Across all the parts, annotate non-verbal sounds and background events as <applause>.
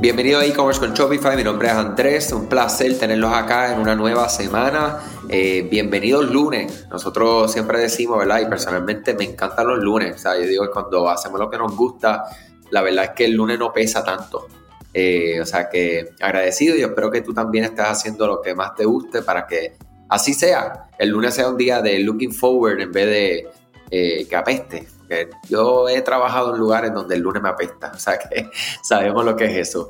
Bienvenido a e-commerce con Shopify, mi nombre es Andrés, un placer tenerlos acá en una nueva semana. Eh, bienvenidos lunes, nosotros siempre decimos, ¿verdad? Y personalmente me encantan los lunes, o sea, yo digo que cuando hacemos lo que nos gusta, la verdad es que el lunes no pesa tanto. Eh, o sea que agradecido y espero que tú también estés haciendo lo que más te guste para que así sea. El lunes sea un día de looking forward en vez de eh, que apeste yo he trabajado en lugares donde el lunes me apesta, o sea que <laughs> sabemos lo que es eso.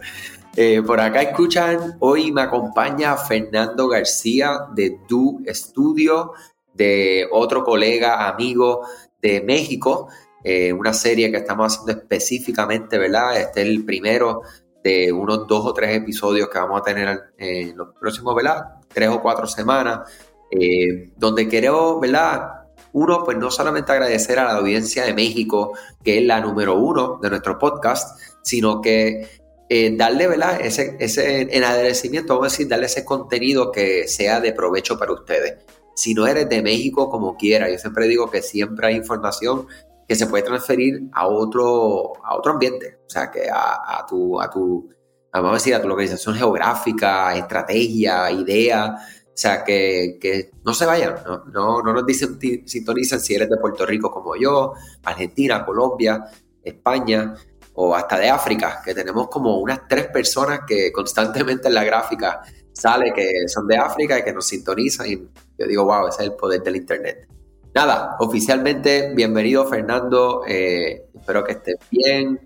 Eh, por acá escuchan, hoy me acompaña Fernando García de Du Studio, de otro colega, amigo de México, eh, una serie que estamos haciendo específicamente, ¿verdad? Este es el primero de unos dos o tres episodios que vamos a tener en los próximos, ¿verdad? Tres o cuatro semanas, eh, donde quiero, ¿verdad? Uno, pues no solamente agradecer a la audiencia de México, que es la número uno de nuestro podcast, sino que eh, darle, ¿verdad? Ese, ese en agradecimiento, vamos a decir, darle ese contenido que sea de provecho para ustedes. Si no eres de México, como quiera, yo siempre digo que siempre hay información que se puede transferir a otro, a otro ambiente, o sea, que a, a tu, a tu, vamos a decir, a tu localización geográfica, estrategia, idea, o sea, que, no se vayan, no, no, no nos dicen, sintonicen si eres de Puerto Rico como yo, Argentina, Colombia, España o hasta de África, que tenemos como unas tres personas que constantemente en la gráfica sale que son de África y que nos sintonizan y yo digo, wow, ese es el poder del Internet. Nada, oficialmente bienvenido Fernando, eh, espero que estés bien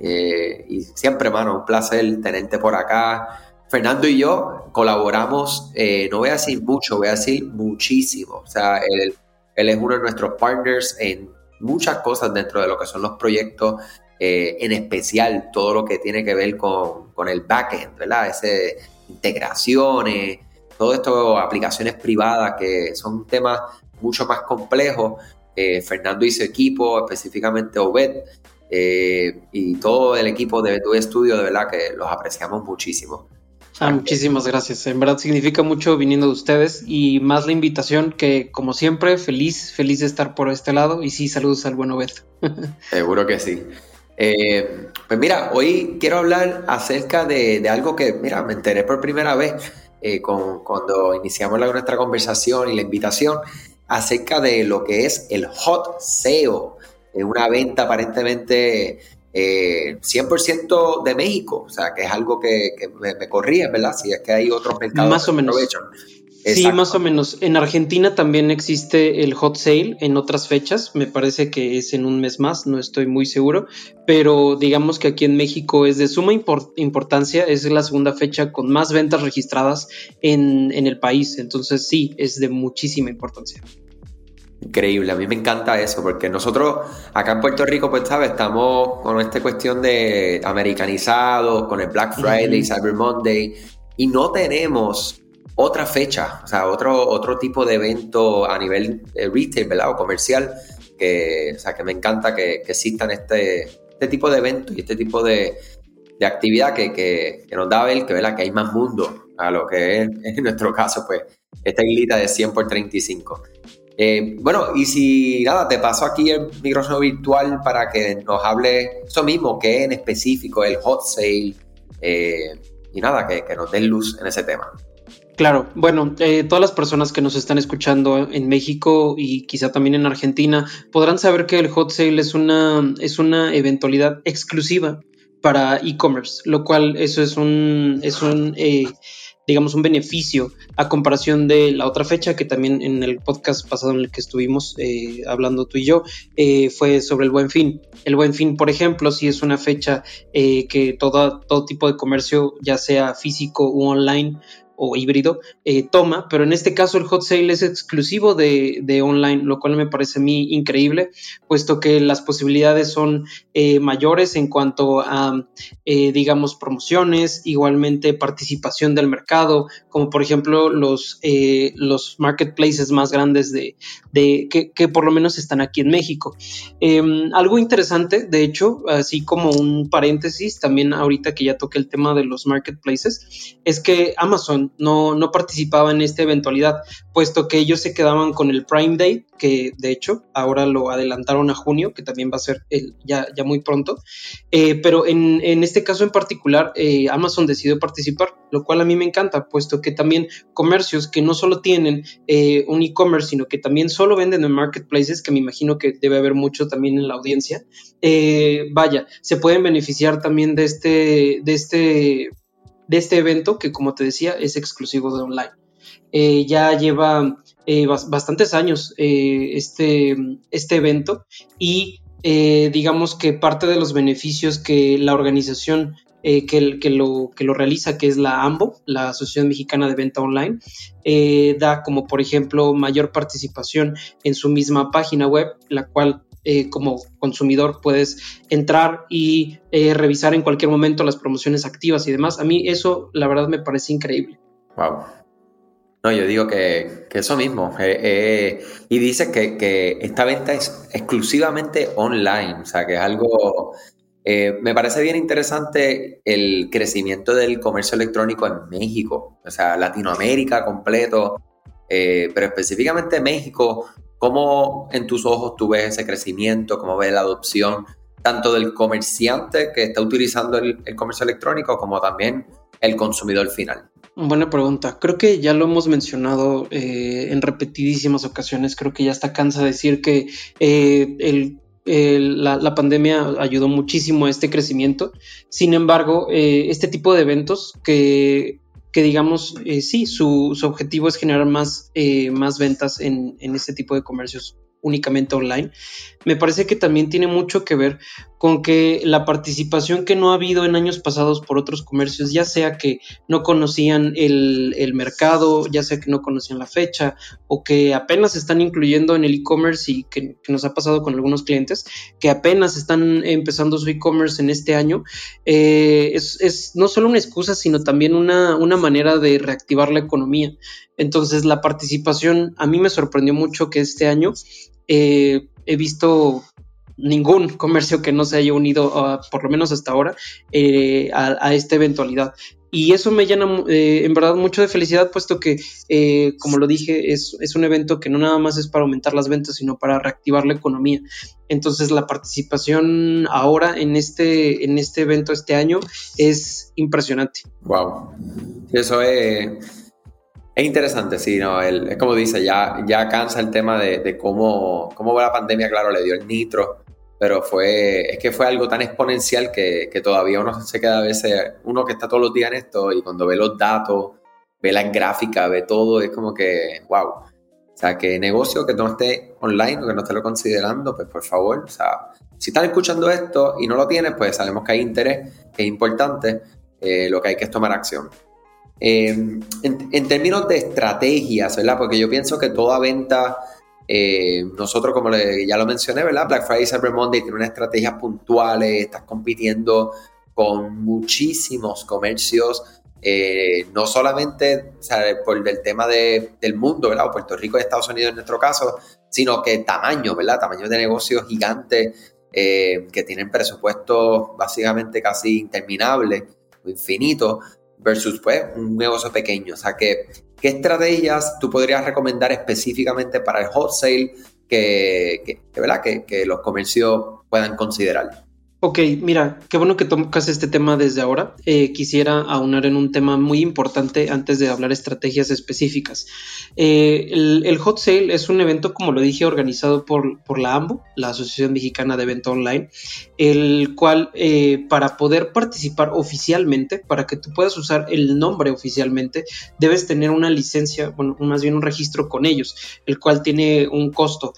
eh, y siempre, mano, un placer tenerte por acá. Fernando y yo colaboramos, eh, no voy a decir mucho, voy a decir muchísimo. O sea, él, es uno de nuestros partners en muchas cosas dentro de lo que son los proyectos, eh, en especial todo lo que tiene que ver con, con el backend, ¿verdad? Ese, integraciones, todo esto, aplicaciones privadas que son temas mucho más complejos. Eh, Fernando y su equipo, específicamente Obed, y todo el equipo de Tu Estudio, de verdad que los apreciamos muchísimo. Ah, muchísimas gracias. En verdad significa mucho viniendo de ustedes y más la invitación que, como siempre, feliz, feliz de estar por este lado. Y sí, saludos al buen Obed. <laughs> Seguro que sí. Eh, pues mira, hoy quiero hablar acerca de, algo que, mira, me enteré por primera vez eh, con, cuando iniciamos nuestra conversación y la invitación acerca de lo que es el hot SEO, una venta aparentemente eh, 100% de México, o sea, que es algo que, me, me, corría, ¿verdad? Si es que hay otros mercados más o menos. Sí, más o menos. En Argentina también existe el hot sale en otras fechas, me parece que es en un mes más, no estoy muy seguro, pero digamos que aquí en México es de suma importancia, es la segunda fecha con más ventas registradas en, en el país, entonces sí, es de muchísima importancia. Increíble, a mí me encanta eso, porque nosotros acá en Puerto Rico, pues, ¿sabes? Estamos con esta cuestión de americanizados, con el Black Friday, Cyber Monday, y no tenemos otra fecha, o sea, otro, otro tipo de evento a nivel de retail, ¿verdad? O comercial, que, o sea, que me encanta que, existan este, este tipo de eventos y este tipo de, actividad que, que, nos da a ver que, ¿verdad? que hay más mundo a lo que es, en nuestro caso, pues, esta islita de 100 por 35. Eh, bueno, y si nada, te paso aquí el micrófono virtual para que nos hable eso mismo, que en específico el hot sale, eh, y nada, que, nos den luz en ese tema. Claro, bueno, eh, todas las personas que nos están escuchando en México y quizá también en Argentina podrán saber que el hot sale es una, es una eventualidad exclusiva para e-commerce, lo cual eso es un, es un digamos, un beneficio a comparación de la otra fecha que también en el podcast pasado en el que estuvimos eh, hablando tú y yo eh, fue sobre el buen fin. El buen fin, por ejemplo, si es una fecha eh, que todo, todo tipo de comercio, ya sea físico u online, o híbrido eh, toma, pero en este caso el hot sale es exclusivo de, online, lo cual me parece a mí increíble, puesto que las posibilidades son eh, mayores en cuanto a, eh, digamos, promociones, igualmente participación del mercado, como por ejemplo los, los marketplaces más grandes de, de que, que, por lo menos están aquí en México. Em, algo interesante, de hecho, así como un paréntesis, también ahorita que ya toqué el tema de los marketplaces, es que Amazon No, no participaba en esta eventualidad, puesto que ellos se quedaban con el Prime Day, que de hecho ahora lo adelantaron a junio, que también va a ser el, ya, ya muy pronto. Eh, pero en, este caso en particular, eh, Amazon decidió participar, lo cual a mí me encanta, puesto que también comercios que no solo tienen eh, un e-commerce, sino que también solo venden en marketplaces, que me imagino que debe haber mucho también en la audiencia, vaya, se pueden beneficiar también de este, de este, de este evento que como te decía es exclusivo de online. ya lleva bastantes años este, este evento y eh, digamos que parte de los beneficios que la organización eh, que, que, lo, que lo realiza, que es la AMBO, la Asociación Mexicana de Venta Online, eh, da como por ejemplo mayor participación en su misma página web, la cual como consumidor puedes entrar y revisar en cualquier momento las promociones activas y demás. A mí eso la verdad me parece increíble. Wow. No, yo digo que, eso mismo. Eh, eh, y dice que, esta venta es exclusivamente online, o sea, que es algo... Eh, me parece bien interesante el crecimiento del comercio electrónico en México, o sea, Latinoamérica completo, pero específicamente México. ¿Cómo en tus ojos tú ves ese crecimiento? ¿Cómo ves la adopción tanto del comerciante que está utilizando el comercio electrónico como también el consumidor final? Buena pregunta. Creo que ya lo hemos mencionado eh, en repetidísimas ocasiones. Creo que ya está cansa decir que eh, la, pandemia ayudó muchísimo a este crecimiento. Sin embargo, eh, este tipo de eventos que, que digamos, sí, su, su, objetivo es generar más, más ventas en, en este tipo de comercios únicamente online, me parece que también tiene mucho que ver con que la participación que no ha habido en años pasados por otros comercios, ya sea que no conocían el, mercado, ya sea que no conocían la fecha o que apenas están incluyendo en el e-commerce y que, nos ha pasado con algunos clientes, que apenas están empezando su e-commerce en este año, eh, es, no solo una excusa, sino también una, una manera de reactivar la economía. Entonces la participación a mí me sorprendió mucho que este año eh, he visto ningún comercio que no se haya unido, por lo menos hasta ahora, eh, a, esta eventualidad. Y eso me llena eh, en verdad mucho de felicidad, puesto que, como lo dije, es, un evento que no nada más es para aumentar las ventas, sino para reactivar la economía. Entonces la participación ahora en este, en este evento este año es impresionante. Wow. Eso es es interesante, sí, ¿no? es como dice, ya, ya cansa el tema de, cómo, cómo la pandemia, claro, le dio el nitro, pero fue, es que fue algo tan exponencial que, todavía uno se queda a veces, uno que está todos los días en esto y cuando ve los datos, ve la gráfica, ve todo, es como que, wow. O sea, que negocio que no esté online o que no esté lo considerando, pues por favor, o sea, si están escuchando esto y no lo tienes, pues sabemos que hay interés, que es importante, eh, lo que hay que es tomar acción. Em, en, términos de estrategias, ¿verdad? Porque yo pienso que toda venta, eh, nosotros como ya lo mencioné, ¿verdad? Black Friday, Cyber Monday tiene unas estrategias puntuales, estás compitiendo con muchísimos comercios, eh, no solamente por el tema del mundo, ¿verdad? O Puerto Rico y Estados Unidos en nuestro caso, sino que tamaño, ¿verdad? Tamaño de negocios gigantes eh, que tienen presupuestos básicamente casi interminables o infinitos versus pues un negocio pequeño. O sea, que, ¿qué estrategias tú podrías recomendar específicamente para el wholesale que, que, ¿verdad? que, que los comercios puedan considerar? Ok, mira, qué bueno que tocas este tema desde ahora. Eh, quisiera aunar en un tema muy importante antes de hablar estrategias específicas. Eh, el, Hot Sale es un evento, como lo dije, organizado por, por la AMBO, la Asociación Mexicana de Venta Online, el cual eh, para poder participar oficialmente, para que tú puedas usar el nombre oficialmente, debes tener una licencia, bueno, más bien un registro con ellos, el cual tiene un costo.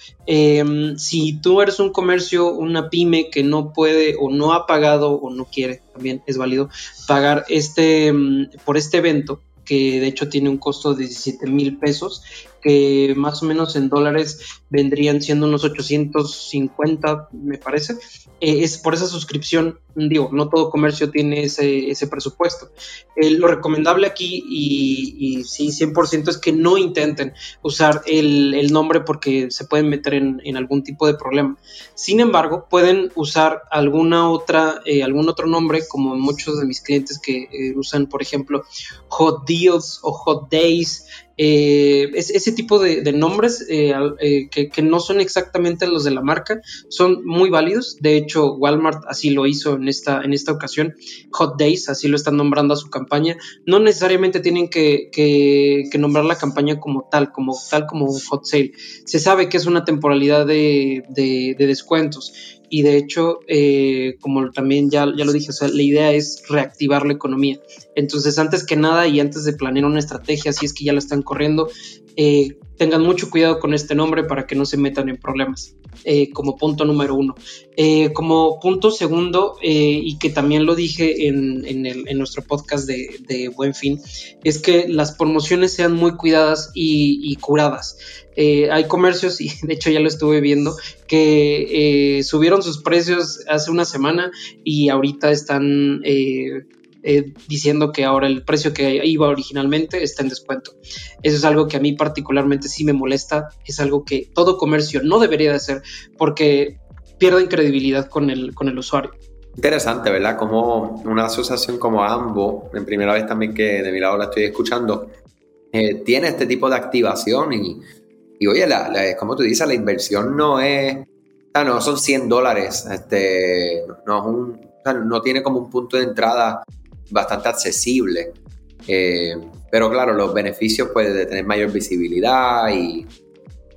si tú eres un comercio, una pyme que no puede o no ha pagado o no quiere, también es válido, pagar este, mm, por este evento, que de hecho tiene un costo de 17 mil pesos, que más o menos en dólares vendrían siendo unos 850, me parece. Eh, es por esa suscripción, digo, no todo comercio tiene ese, ese presupuesto. Eh, lo recomendable aquí, y, y, sí, 100% es que no intenten usar el, el nombre porque se pueden meter en, algún tipo de problema. Sin embargo, pueden usar alguna otra, eh, algún otro nombre, como muchos de mis clientes que usan, por ejemplo, Hot Deals o Hot Days, eh, ese tipo de, nombres eh, eh, que, no son exactamente los de la marca son muy válidos. De hecho, Walmart así lo hizo en esta, en esta ocasión. Hot Days, así lo están nombrando a su campaña. No necesariamente tienen que, nombrar la campaña como tal, como tal como un hot sale. Se sabe que es una temporalidad de, de descuentos y de hecho, como también ya, ya lo dije, la idea es reactivar la economía. Entonces, antes que nada y antes de planear una estrategia, si es que ya la están corriendo, eh, tengan mucho cuidado con este nombre para que no se metan en problemas, eh, como punto número uno. como punto segundo, y que también lo dije en, en, nuestro podcast de, Buen Fin, es que las promociones sean muy cuidadas y, curadas. Eh, hay comercios, <laughs> y de hecho ya lo estuve viendo, que eh, subieron sus precios hace una semana y ahorita están eh, diciendo que ahora el precio que iba originalmente está en descuento. Eso es algo que a mí particularmente sí me molesta, es algo que todo comercio no debería de hacer porque pierden credibilidad con el, con el usuario. Interesante, ¿verdad? Como una asociación como AMBO, en primera vez también que de mi lado la estoy escuchando, tiene este tipo de activación y y oye, la, como tú dices, la inversión no es, no son 100 dólares, este, no, no tiene como un punto de entrada bastante accesible. Eh, pero claro, los beneficios pues, de tener mayor visibilidad y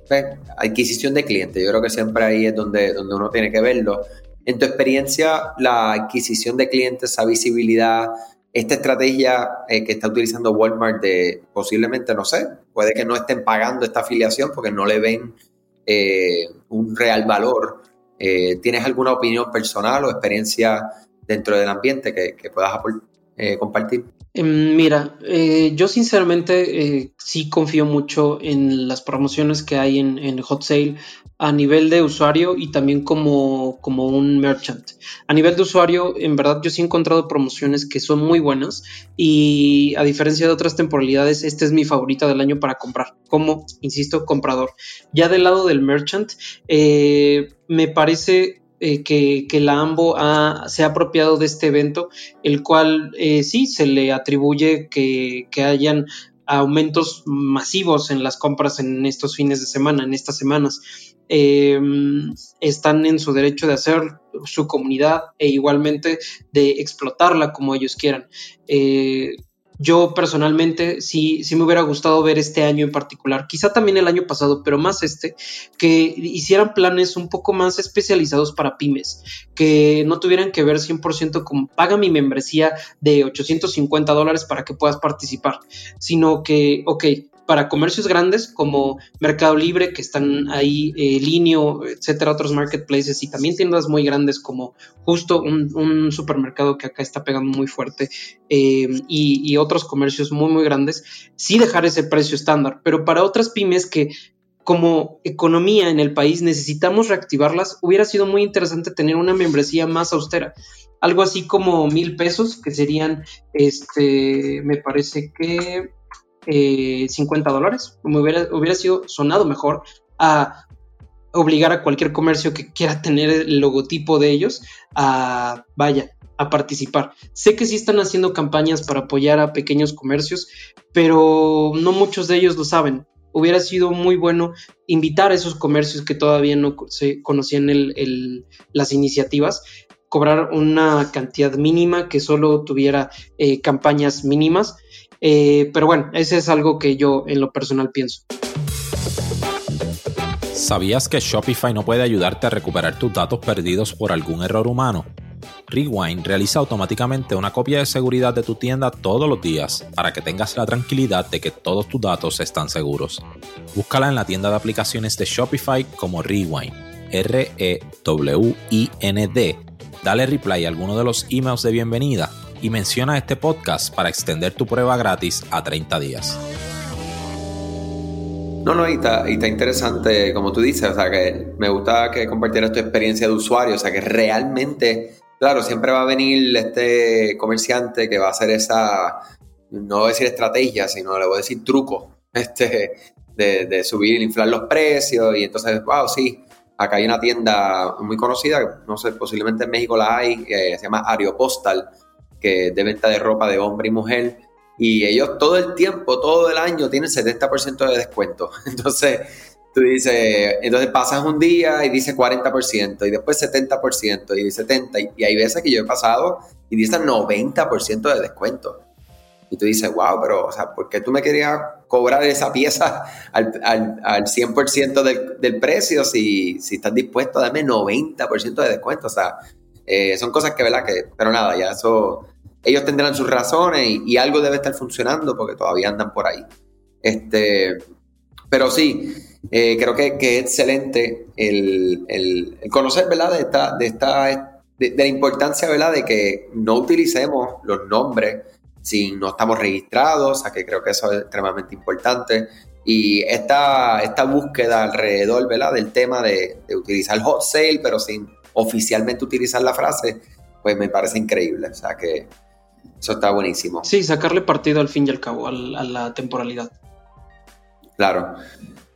pues, adquisición de clientes. Yo creo que siempre ahí es donde, donde uno tiene que verlo. En tu experiencia, la adquisición de clientes, esa visibilidad, esta estrategia eh, que está utilizando Walmart de posiblemente, no sé, puede que no estén pagando esta afiliación porque no le ven eh, un real valor. ¿Tienes alguna opinión personal o experiencia dentro del ambiente que, que puedas compartir? Em, mira, yo sinceramente sí confío mucho en las promociones que hay en, en Hot Sale a nivel de usuario y también como, como un merchant. A nivel de usuario, en verdad yo sí he encontrado promociones que son muy buenas y a diferencia de otras temporalidades, esta es mi favorita del año para comprar, como, insisto, comprador. Ya del lado del merchant, eh, me parece eh, que, la AMBO se ha apropiado de este evento, el cual eh, sí se le atribuye que, que, hayan aumentos masivos en las compras en estos fines de semana, en estas semanas. Em, están en su derecho de hacer su comunidad e igualmente de explotarla como ellos quieran. Eh, yo personalmente sí, sí me hubiera gustado ver este año en particular, quizá también el año pasado, pero más este, que hicieran planes un poco más especializados para pymes, que no tuvieran que ver 100% con paga mi membresía de 850 dólares para que puedas participar, sino que, ok, para comercios grandes como Mercado Libre, que están ahí, eh, Linio, etcétera, otros marketplaces, y también tiendas muy grandes como justo un, supermercado que acá está pegando muy fuerte, eh, y, otros comercios muy, muy grandes, sí dejar ese precio estándar, pero para otras pymes que como economía en el país necesitamos reactivarlas, hubiera sido muy interesante tener una membresía más austera. Algo así como mil pesos, que serían, este, me parece que 50 eh, dólares. Me hubiera, hubiera sido sonado mejor a obligar a cualquier comercio que quiera tener el logotipo de ellos a, vaya, a participar. Sé que sí están haciendo campañas para apoyar a pequeños comercios, pero no muchos de ellos lo saben. Hubiera sido muy bueno invitar a esos comercios que todavía no se conocían las iniciativas, cobrar una cantidad mínima que solo tuviera eh, campañas mínimas eh, pero bueno, ese es algo que yo en lo personal pienso. ¿Sabías que Shopify no puede ayudarte a recuperar tus datos perdidos por algún error humano? Rewind realiza automáticamente una copia de seguridad de tu tienda todos los días para que tengas la tranquilidad de que todos tus datos están seguros. Búscala en la tienda de aplicaciones de Shopify como Rewind, R-E-W-I-N-D. Dale reply a alguno de los emails de bienvenida y menciona este podcast para extender tu prueba gratis a 30 días. No, no, y está, y está interesante, como tú dices, o sea, que me gusta que compartieras tu experiencia de usuario, o sea, que realmente, claro, siempre va a venir este comerciante que va a hacer esa, no voy a decir estrategia, sino le voy a decir truco, este, de, de subir, inflar los precios, y entonces, wow, sí, acá hay una tienda muy conocida, no sé, posiblemente en México la hay, se llama Aeropostal, que de venta de ropa de hombre y mujer, y ellos todo el tiempo, todo el año tienen 70% de descuento. <laughs> Entonces, tú dices, entonces pasas un día y dice 40% y después 70% y 70% y hay veces que yo he pasado y dice 90% de descuento. Y tú dices, wow, pero, o sea, ¿por qué tú me querías cobrar esa pieza al, al, 100% del, del, precio si, si estás dispuesto a darme 90% de descuento? O sea, eh, son cosas que, ¿verdad? Que, pero nada, ya eso ellos tendrán sus razones y, algo debe estar funcionando porque todavía andan por ahí. Este, pero sí, eh, creo que, es excelente el, conocer, ¿verdad? De esta, de esta, de, la importancia, ¿verdad? De que no utilicemos los nombres si no estamos registrados, o sea que creo que eso es extremadamente importante. Y esta, esta búsqueda alrededor, ¿verdad? Del tema de, de utilizar hot sale, pero sin oficialmente utilizar la frase, pues me parece increíble. O sea que eso está buenísimo. Sí, sacarle partido al fin y al cabo, a la temporalidad. Claro.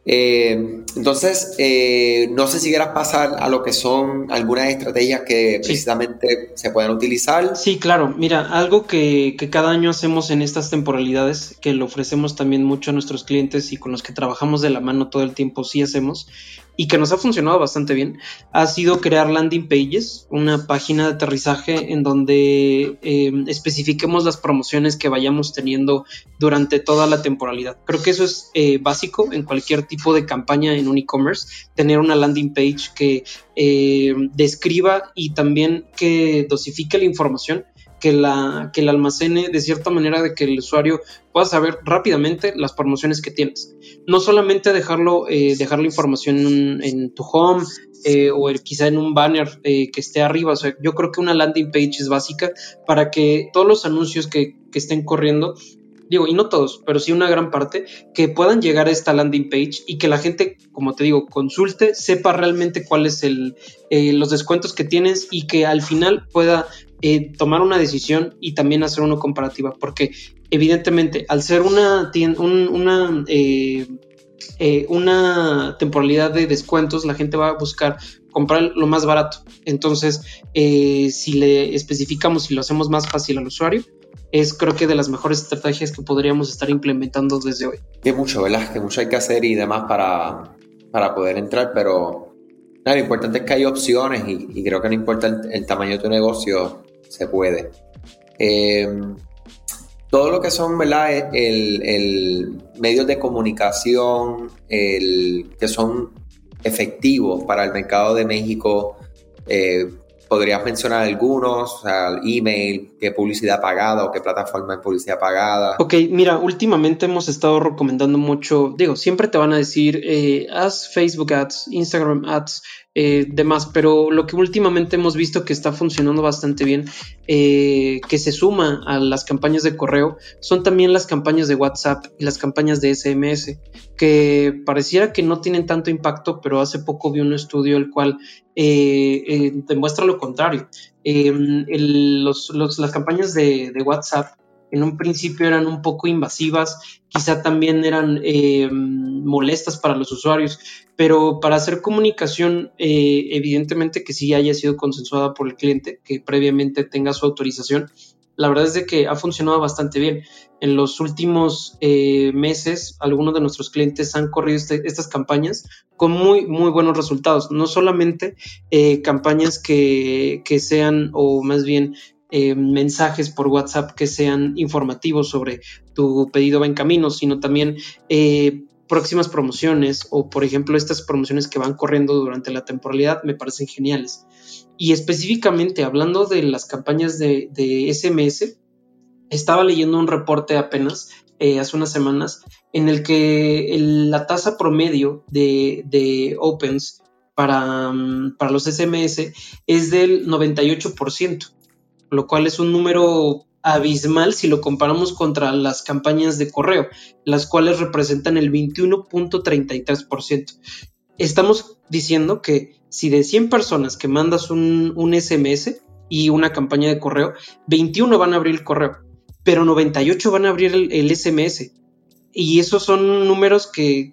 Eh, entonces, eh, no sé si quieras pasar a lo que son algunas estrategias que precisamente se puedan utilizar. Sí, claro. Mira, algo que, que, cada año hacemos en estas temporalidades, que lo ofrecemos también mucho a nuestros clientes y con los que trabajamos de la mano todo el tiempo, sí hacemos, y que nos ha funcionado bastante bien, ha sido crear landing pages, una página de aterrizaje en donde eh, especifiquemos las promociones que vayamos teniendo durante toda la temporalidad. Creo que eso es eh, básico en cualquier tipo de campaña en un e-commerce, tener una landing page que eh, describa y también que dosifique la información que la, que la almacene de cierta manera de que el usuario pueda saber rápidamente las promociones que tienes. No solamente dejarlo, eh, dejar la información en, tu home eh, o quizá en un banner eh, que esté arriba. O sea, yo creo que una landing page es básica para que todos los anuncios que, que estén corriendo digo, y no todos, pero sí una gran parte, que puedan llegar a esta landing page y que la gente, como te digo, consulte, sepa realmente cuáles el, los descuentos que tienes y que al final pueda eh, tomar una decisión y también hacer una comparativa, porque evidentemente al ser una, una, eh, eh, una temporalidad de descuentos, la gente va a buscar comprar lo más barato. Entonces, si le especificamos y lo hacemos más fácil al usuario, es creo que de las mejores estrategias que podríamos estar implementando desde hoy. Que mucho, ¿verdad? Que mucho hay que hacer y demás para, para poder entrar, pero lo importante es que hay opciones y, creo que no importa el, tamaño de tu negocio, se puede. Eh, todo lo que son, ¿verdad? El, medios de comunicación el, que son efectivos para el mercado de México. Eh, ¿Podrías mencionar algunos? O sea, email, qué publicidad pagada o qué plataforma de publicidad pagada. Ok, mira, últimamente hemos estado recomendando mucho, digo, siempre te van a decir, eh, haz Facebook Ads, Instagram Ads, eh, demás, pero lo que últimamente hemos visto que está funcionando bastante bien, eh, que se suma a las campañas de correo, son también las campañas de WhatsApp y las campañas de SMS, que pareciera que no tienen tanto impacto, pero hace poco vi un estudio el cual eh, demuestra lo contrario. las campañas de WhatsApp en un principio eran un poco invasivas, quizá también eran eh, molestas para los usuarios, pero para hacer comunicación, eh, evidentemente que sí haya sido consensuada por el cliente, que previamente tenga su autorización. La verdad es de que ha funcionado bastante bien. En los últimos eh, meses, algunos de nuestros clientes han corrido este, estas campañas con muy, muy buenos resultados. No solamente campañas que, que, sean, o más bien eh, mensajes por WhatsApp que sean informativos sobre tu pedido va en camino, sino también eh, próximas promociones o por ejemplo estas promociones que van corriendo durante la temporalidad me parecen geniales. Y específicamente hablando de las campañas de, SMS, estaba leyendo un reporte apenas eh, hace unas semanas en el que la tasa promedio de, opens para, mm, para, los SMS es del 98% lo cual es un número abismal si lo comparamos contra las campañas de correo, las cuales representan el 21.33%. Estamos diciendo que si de 100 personas que mandas un, SMS y una campaña de correo, 21 van a abrir el correo, pero 98 van a abrir el, SMS. Y esos son números que,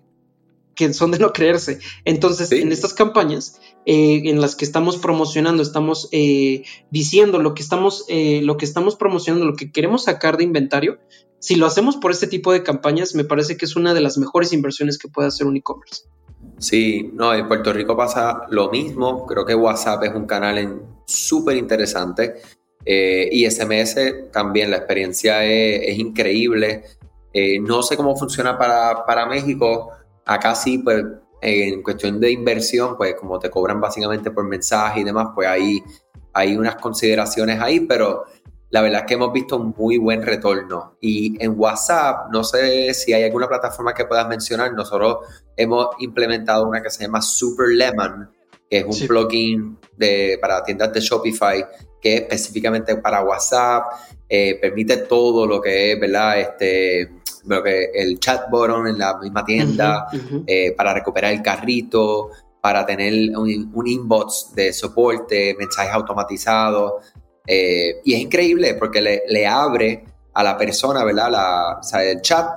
que son de no creerse. Entonces, en estas campañas eh, en las que estamos promocionando, estamos eh, diciendo lo que estamos, eh, lo que estamos promocionando, lo que queremos sacar de inventario, si lo hacemos por este tipo de campañas, me parece que es una de las mejores inversiones que puede hacer un e-commerce. Sí, no, en Puerto Rico pasa lo mismo. Creo que WhatsApp es un canal súper interesante. y SMS también, la experiencia es, increíble. no sé cómo funciona para, para México. Acá sí, pues en cuestión de inversión, pues como te cobran básicamente por mensaje y demás, pues hay, hay unas consideraciones ahí, pero la verdad es que hemos visto un muy buen retorno. Y en WhatsApp, no sé si hay alguna plataforma que puedas mencionar, nosotros hemos implementado una que se llama Super Lemon, que es un plugin de, para tiendas de Shopify, que es específicamente para WhatsApp, eh, permite todo lo que es, ¿verdad? Este, que el chat button en la misma tienda, eh, para recuperar el carrito, para tener un, inbox de soporte, mensajes automatizados. Eh, y es increíble porque le, abre a la persona, ¿verdad? La, o sea, el chat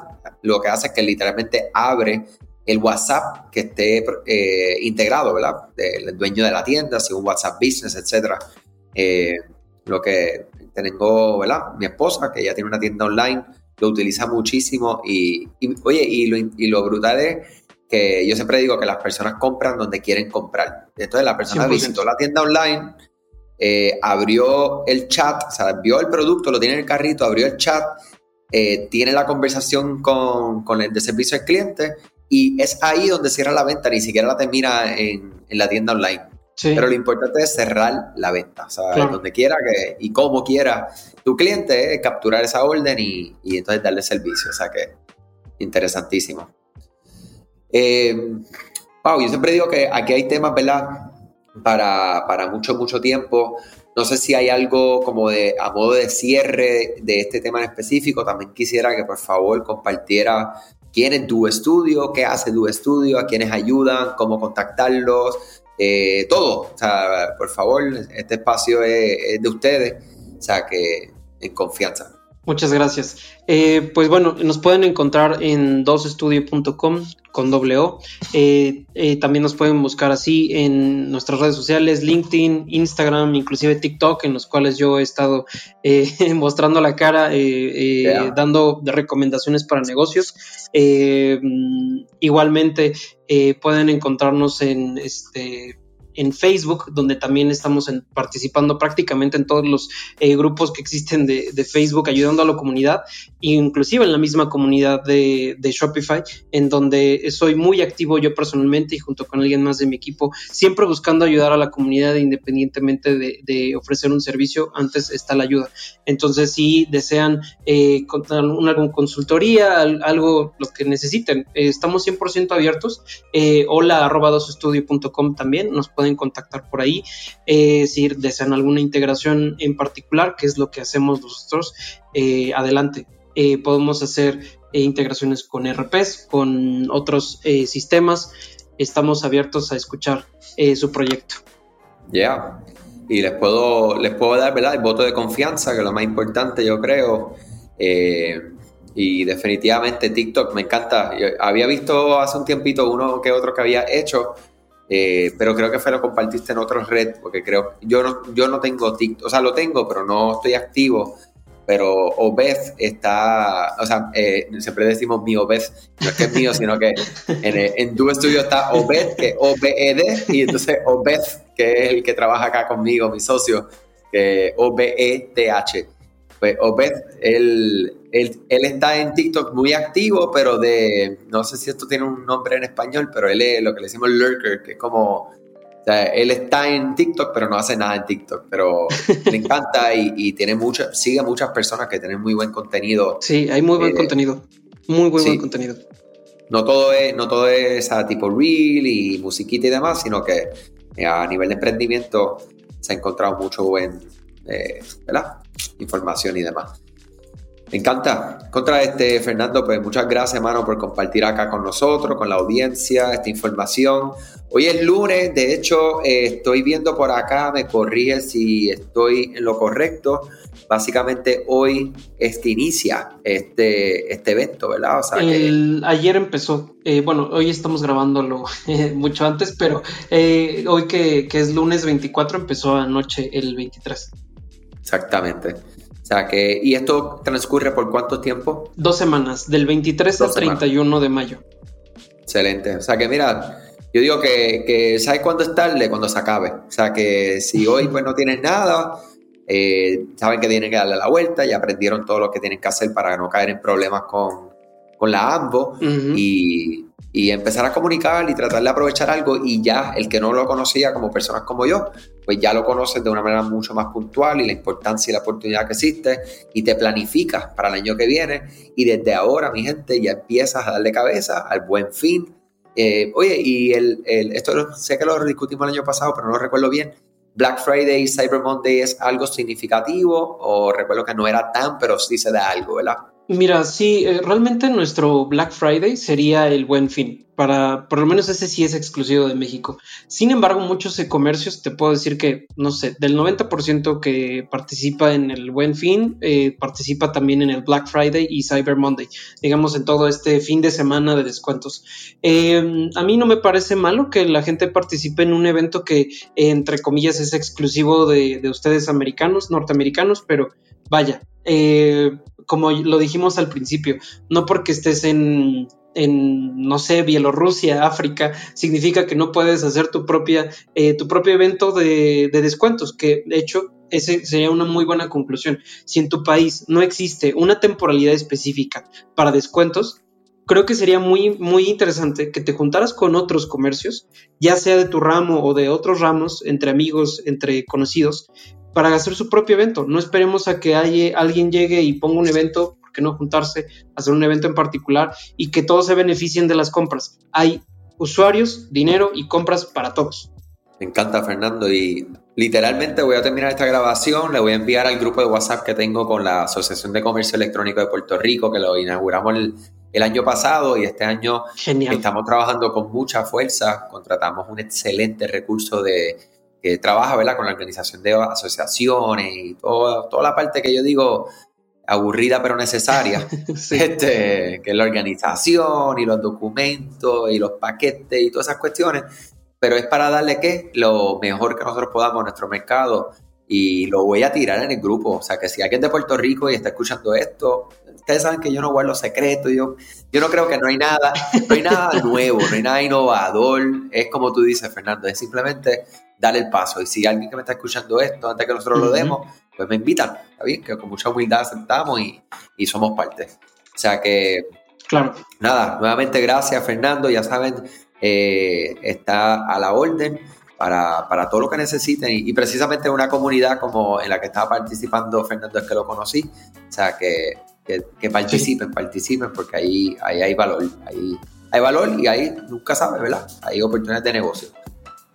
lo que hace es que literalmente abre el WhatsApp que esté eh, integrado, ¿verdad? Del dueño de la tienda, si un WhatsApp Business, etcétera. lo que tengo, ¿verdad? Mi esposa, que ya tiene una tienda online, lo utiliza muchísimo y, oye, y lo, y lo, brutal es que yo siempre digo que las personas compran donde quieren comprar. Entonces la persona visitó la tienda online, eh, abrió el chat, o sea, vio el producto, lo tiene en el carrito, abrió el chat, eh, tiene la conversación con, con, el de servicio al cliente y es ahí donde cierra la venta, ni siquiera la termina en, en la tienda online. Pero lo importante es cerrar la venta, o sea, donde quiera que, y como quiera tu cliente, capturar esa orden y, entonces darle servicio. O sea que interesantísimo. Eh, wow, yo siempre digo que aquí hay temas, ¿verdad? Para, para mucho, mucho tiempo. No sé si hay algo como de a modo de cierre de este tema en específico. También quisiera que por favor compartiera quién es tu estudio, qué hace tu estudio, a quiénes ayudan, cómo contactarlos, eh, todo. O sea, por favor, este espacio es, de ustedes, o sea, que en confianza. Muchas gracias. Eh, pues bueno, nos pueden encontrar en dosestudio.com con doble O. Eh, también nos pueden buscar así en nuestras redes sociales, LinkedIn, Instagram, inclusive TikTok, en los cuales yo he estado <laughs> mostrando la cara, dando recomendaciones para negocios. igualmente, eh, pueden encontrarnos en este en Facebook, donde también estamos participando prácticamente en todos los eh, grupos que existen de, Facebook, ayudando a la comunidad, inclusive en la misma comunidad de, Shopify, en donde soy muy activo yo personalmente y junto con alguien más de mi equipo, siempre buscando ayudar a la comunidad independientemente de, ofrecer un servicio, antes está la ayuda. Entonces, si desean eh, alguna consultoría, algo, lo que necesiten, eh, estamos 100% abiertos. Eh, hola arroba también nos pueden pueden contactar por ahí. Eh, si desean alguna integración en particular, que es lo que hacemos nosotros, eh, adelante. Eh, podemos hacer integraciones con RPs, con otros sistemas. Estamos abiertos a escuchar su proyecto. Ya. Y les puedo, les puedo dar ¿verdad? el voto de confianza, que es lo más importante, yo creo. y definitivamente TikTok me encanta. había visto hace un tiempito uno que otro que había hecho eh, pero creo que fue lo compartiste en otros red, porque creo, yo no, yo no tengo TikTok, o sea, lo tengo, pero no estoy activo. Pero Obed está, o sea, eh, siempre decimos mi Obed, no es que es mío, <laughs> sino que en, en tu estudio está Obed, que es O-B-E-D, y entonces Obed, que es el que trabaja acá conmigo, mi socio, que es O-B-E-T-H. Pues Obed, él, él, está en TikTok muy activo, pero de, no sé si esto tiene un nombre en español, pero él es lo que le decimos lurker, que es como, o sea, él está en TikTok, pero no hace nada en TikTok, pero <laughs> le encanta y, tiene mucha, sigue a muchas personas que tienen muy buen contenido. Sí, hay muy buen eh, contenido, muy, buen contenido. No todo es, no todo es a tipo reel y musiquita y demás, sino que eh, a nivel de emprendimiento se ha encontrado mucho buen, eh, ¿verdad? Información y demás. Me encanta. Contra este, Fernando, pues muchas gracias, hermano, por compartir acá con nosotros, con la audiencia, esta información. Hoy es lunes, de hecho, eh, estoy viendo por acá, me corrige si estoy en lo correcto. Básicamente hoy este inicia este, este evento, ¿verdad? Ayer empezó, eh, bueno, hoy estamos grabándolo <laughs> mucho antes, pero eh, hoy que, que es lunes 24 empezó anoche el 23. Exactamente. O sea que, ¿y esto transcurre por cuánto tiempo? Dos semanas, del 23 al 31 de mayo. Excelente. O sea que mira, yo digo que, que ¿sabes cuándo es tarde? Cuando se acabe. O sea que si <laughs> hoy pues no tienes nada, eh, saben que tienen que darle la vuelta y aprendieron todo lo que tienen que hacer para no caer en problemas con, con la AMBO y, y, empezar a comunicar y tratar de aprovechar algo y ya el que no lo conocía como personas como yo, pues ya lo conoces de una manera mucho más puntual y la importancia y la oportunidad que existe y te planificas para el año que viene y desde ahora, mi gente, ya empiezas a darle cabeza al buen fin. Eh, oye, y el, el, esto sé que lo discutimos el año pasado, pero no lo recuerdo bien. Black Friday y Cyber Monday es algo significativo o recuerdo que no era tan, pero sí se da algo, ¿verdad? Mira, sí, eh, realmente nuestro Black Friday sería el buen fin. Para, por lo menos ese sí es exclusivo de México. Sin embargo, muchos comercios, te puedo decir que, no sé, del 90% que participa en el buen fin, eh, participa también en el Black Friday y Cyber Monday, digamos, en todo este fin de semana de descuentos. Em, a mí no me parece malo que la gente participe en un evento que, entre comillas, es exclusivo de, de ustedes americanos, norteamericanos, pero vaya, eh, como lo dijimos al principio, no porque estés en, en, no sé, Bielorrusia, África, significa que no puedes hacer tu, propia, eh, tu propio evento de, descuentos, que de hecho ese sería una muy buena conclusión. Si en tu país no existe una temporalidad específica para descuentos, creo que sería muy, muy interesante que te juntaras con otros comercios, ya sea de tu ramo o de otros ramos, entre amigos, entre conocidos, para hacer su propio evento. No esperemos a que alguien llegue y ponga un evento, ¿por qué no juntarse, hacer un evento en particular y que todos se beneficien de las compras? Hay usuarios, dinero y compras para todos. Me encanta, Fernando. Y literalmente voy a terminar esta grabación. Le voy a enviar al grupo de WhatsApp que tengo con la Asociación de Comercio Electrónico de Puerto Rico, que lo inauguramos el, año pasado y este año estamos trabajando con mucha fuerza. Contratamos un excelente recurso de, que trabaja ¿verdad? con la organización de asociaciones y todo, toda la parte que yo digo aburrida pero necesaria, <laughs> este, que es la organización y los documentos y los paquetes y todas esas cuestiones, pero es para darle ¿qué? lo mejor que nosotros podamos a nuestro mercado y lo voy a tirar en el grupo, o sea que si alguien de Puerto Rico y está escuchando esto, ustedes saben que yo no guardo secretos, yo, yo no creo que no hay nada, no hay nada <laughs> nuevo, no hay nada innovador, es como tú dices Fernando, es simplemente dar el paso. Y si alguien que me está escuchando esto, antes que nosotros lo demos, pues me invitan, ¿está bien? Que con mucha humildad aceptamos y, y somos parte. O sea que, claro. nada, nuevamente gracias Fernando, ya saben, eh, está a la orden. Para, para, todo lo que necesiten y, precisamente una comunidad como en la que estaba participando Fernando es que lo conocí, o sea que, que, participen, participen porque ahí, ahí hay valor, ahí hay valor y ahí nunca sabes, ¿verdad? Hay oportunidades de negocio.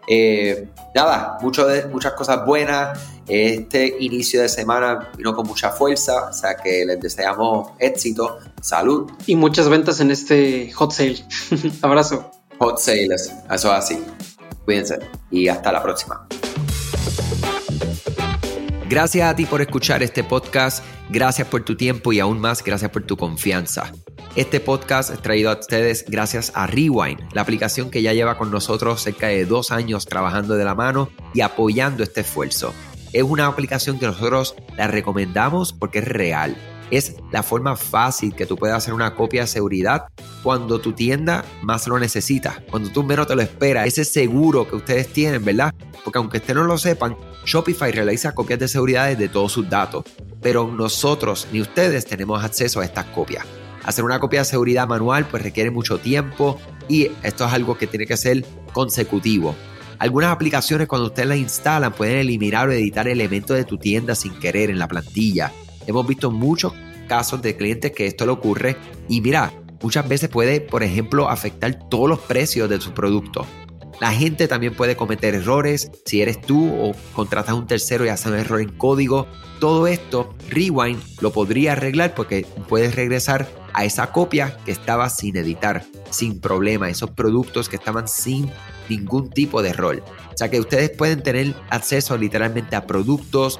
Eh, nada, mucho de, muchas cosas buenas. Este inicio de semana vino con mucha fuerza, o sea que les deseamos éxito, salud. Y muchas ventas en este hot sale. <laughs> Abrazo. Hot sale, eso así. Cuídense y hasta la próxima. Gracias a ti por escuchar este podcast, gracias por tu tiempo y aún más gracias por tu confianza. Este podcast es traído a ustedes gracias a Rewind, la aplicación que ya lleva con nosotros cerca de dos años trabajando de la mano y apoyando este esfuerzo. Es una aplicación que nosotros la recomendamos porque es real. Es la forma fácil que tú puedes hacer una copia de seguridad cuando tu tienda más lo necesita, cuando tú menos te lo esperas, ese seguro que ustedes tienen, ¿verdad? Porque aunque ustedes no lo sepan, Shopify realiza copias de seguridad de todos sus datos, pero nosotros ni ustedes tenemos acceso a estas copias. Hacer una copia de seguridad manual pues requiere mucho tiempo y esto es algo que tiene que ser consecutivo. Algunas aplicaciones cuando ustedes las instalan pueden eliminar o editar elementos de tu tienda sin querer en la plantilla. Hemos visto muchos casos de clientes que esto le ocurre y mira, muchas veces puede, por ejemplo, afectar todos los precios de su producto. La gente también puede cometer errores. Si eres tú o contratas a un tercero y hace un error en código, todo esto Rewind lo podría arreglar porque puedes regresar a esa copia que estaba sin editar, sin problema, esos productos que estaban sin ningún tipo de error. O sea que ustedes pueden tener acceso literalmente a productos,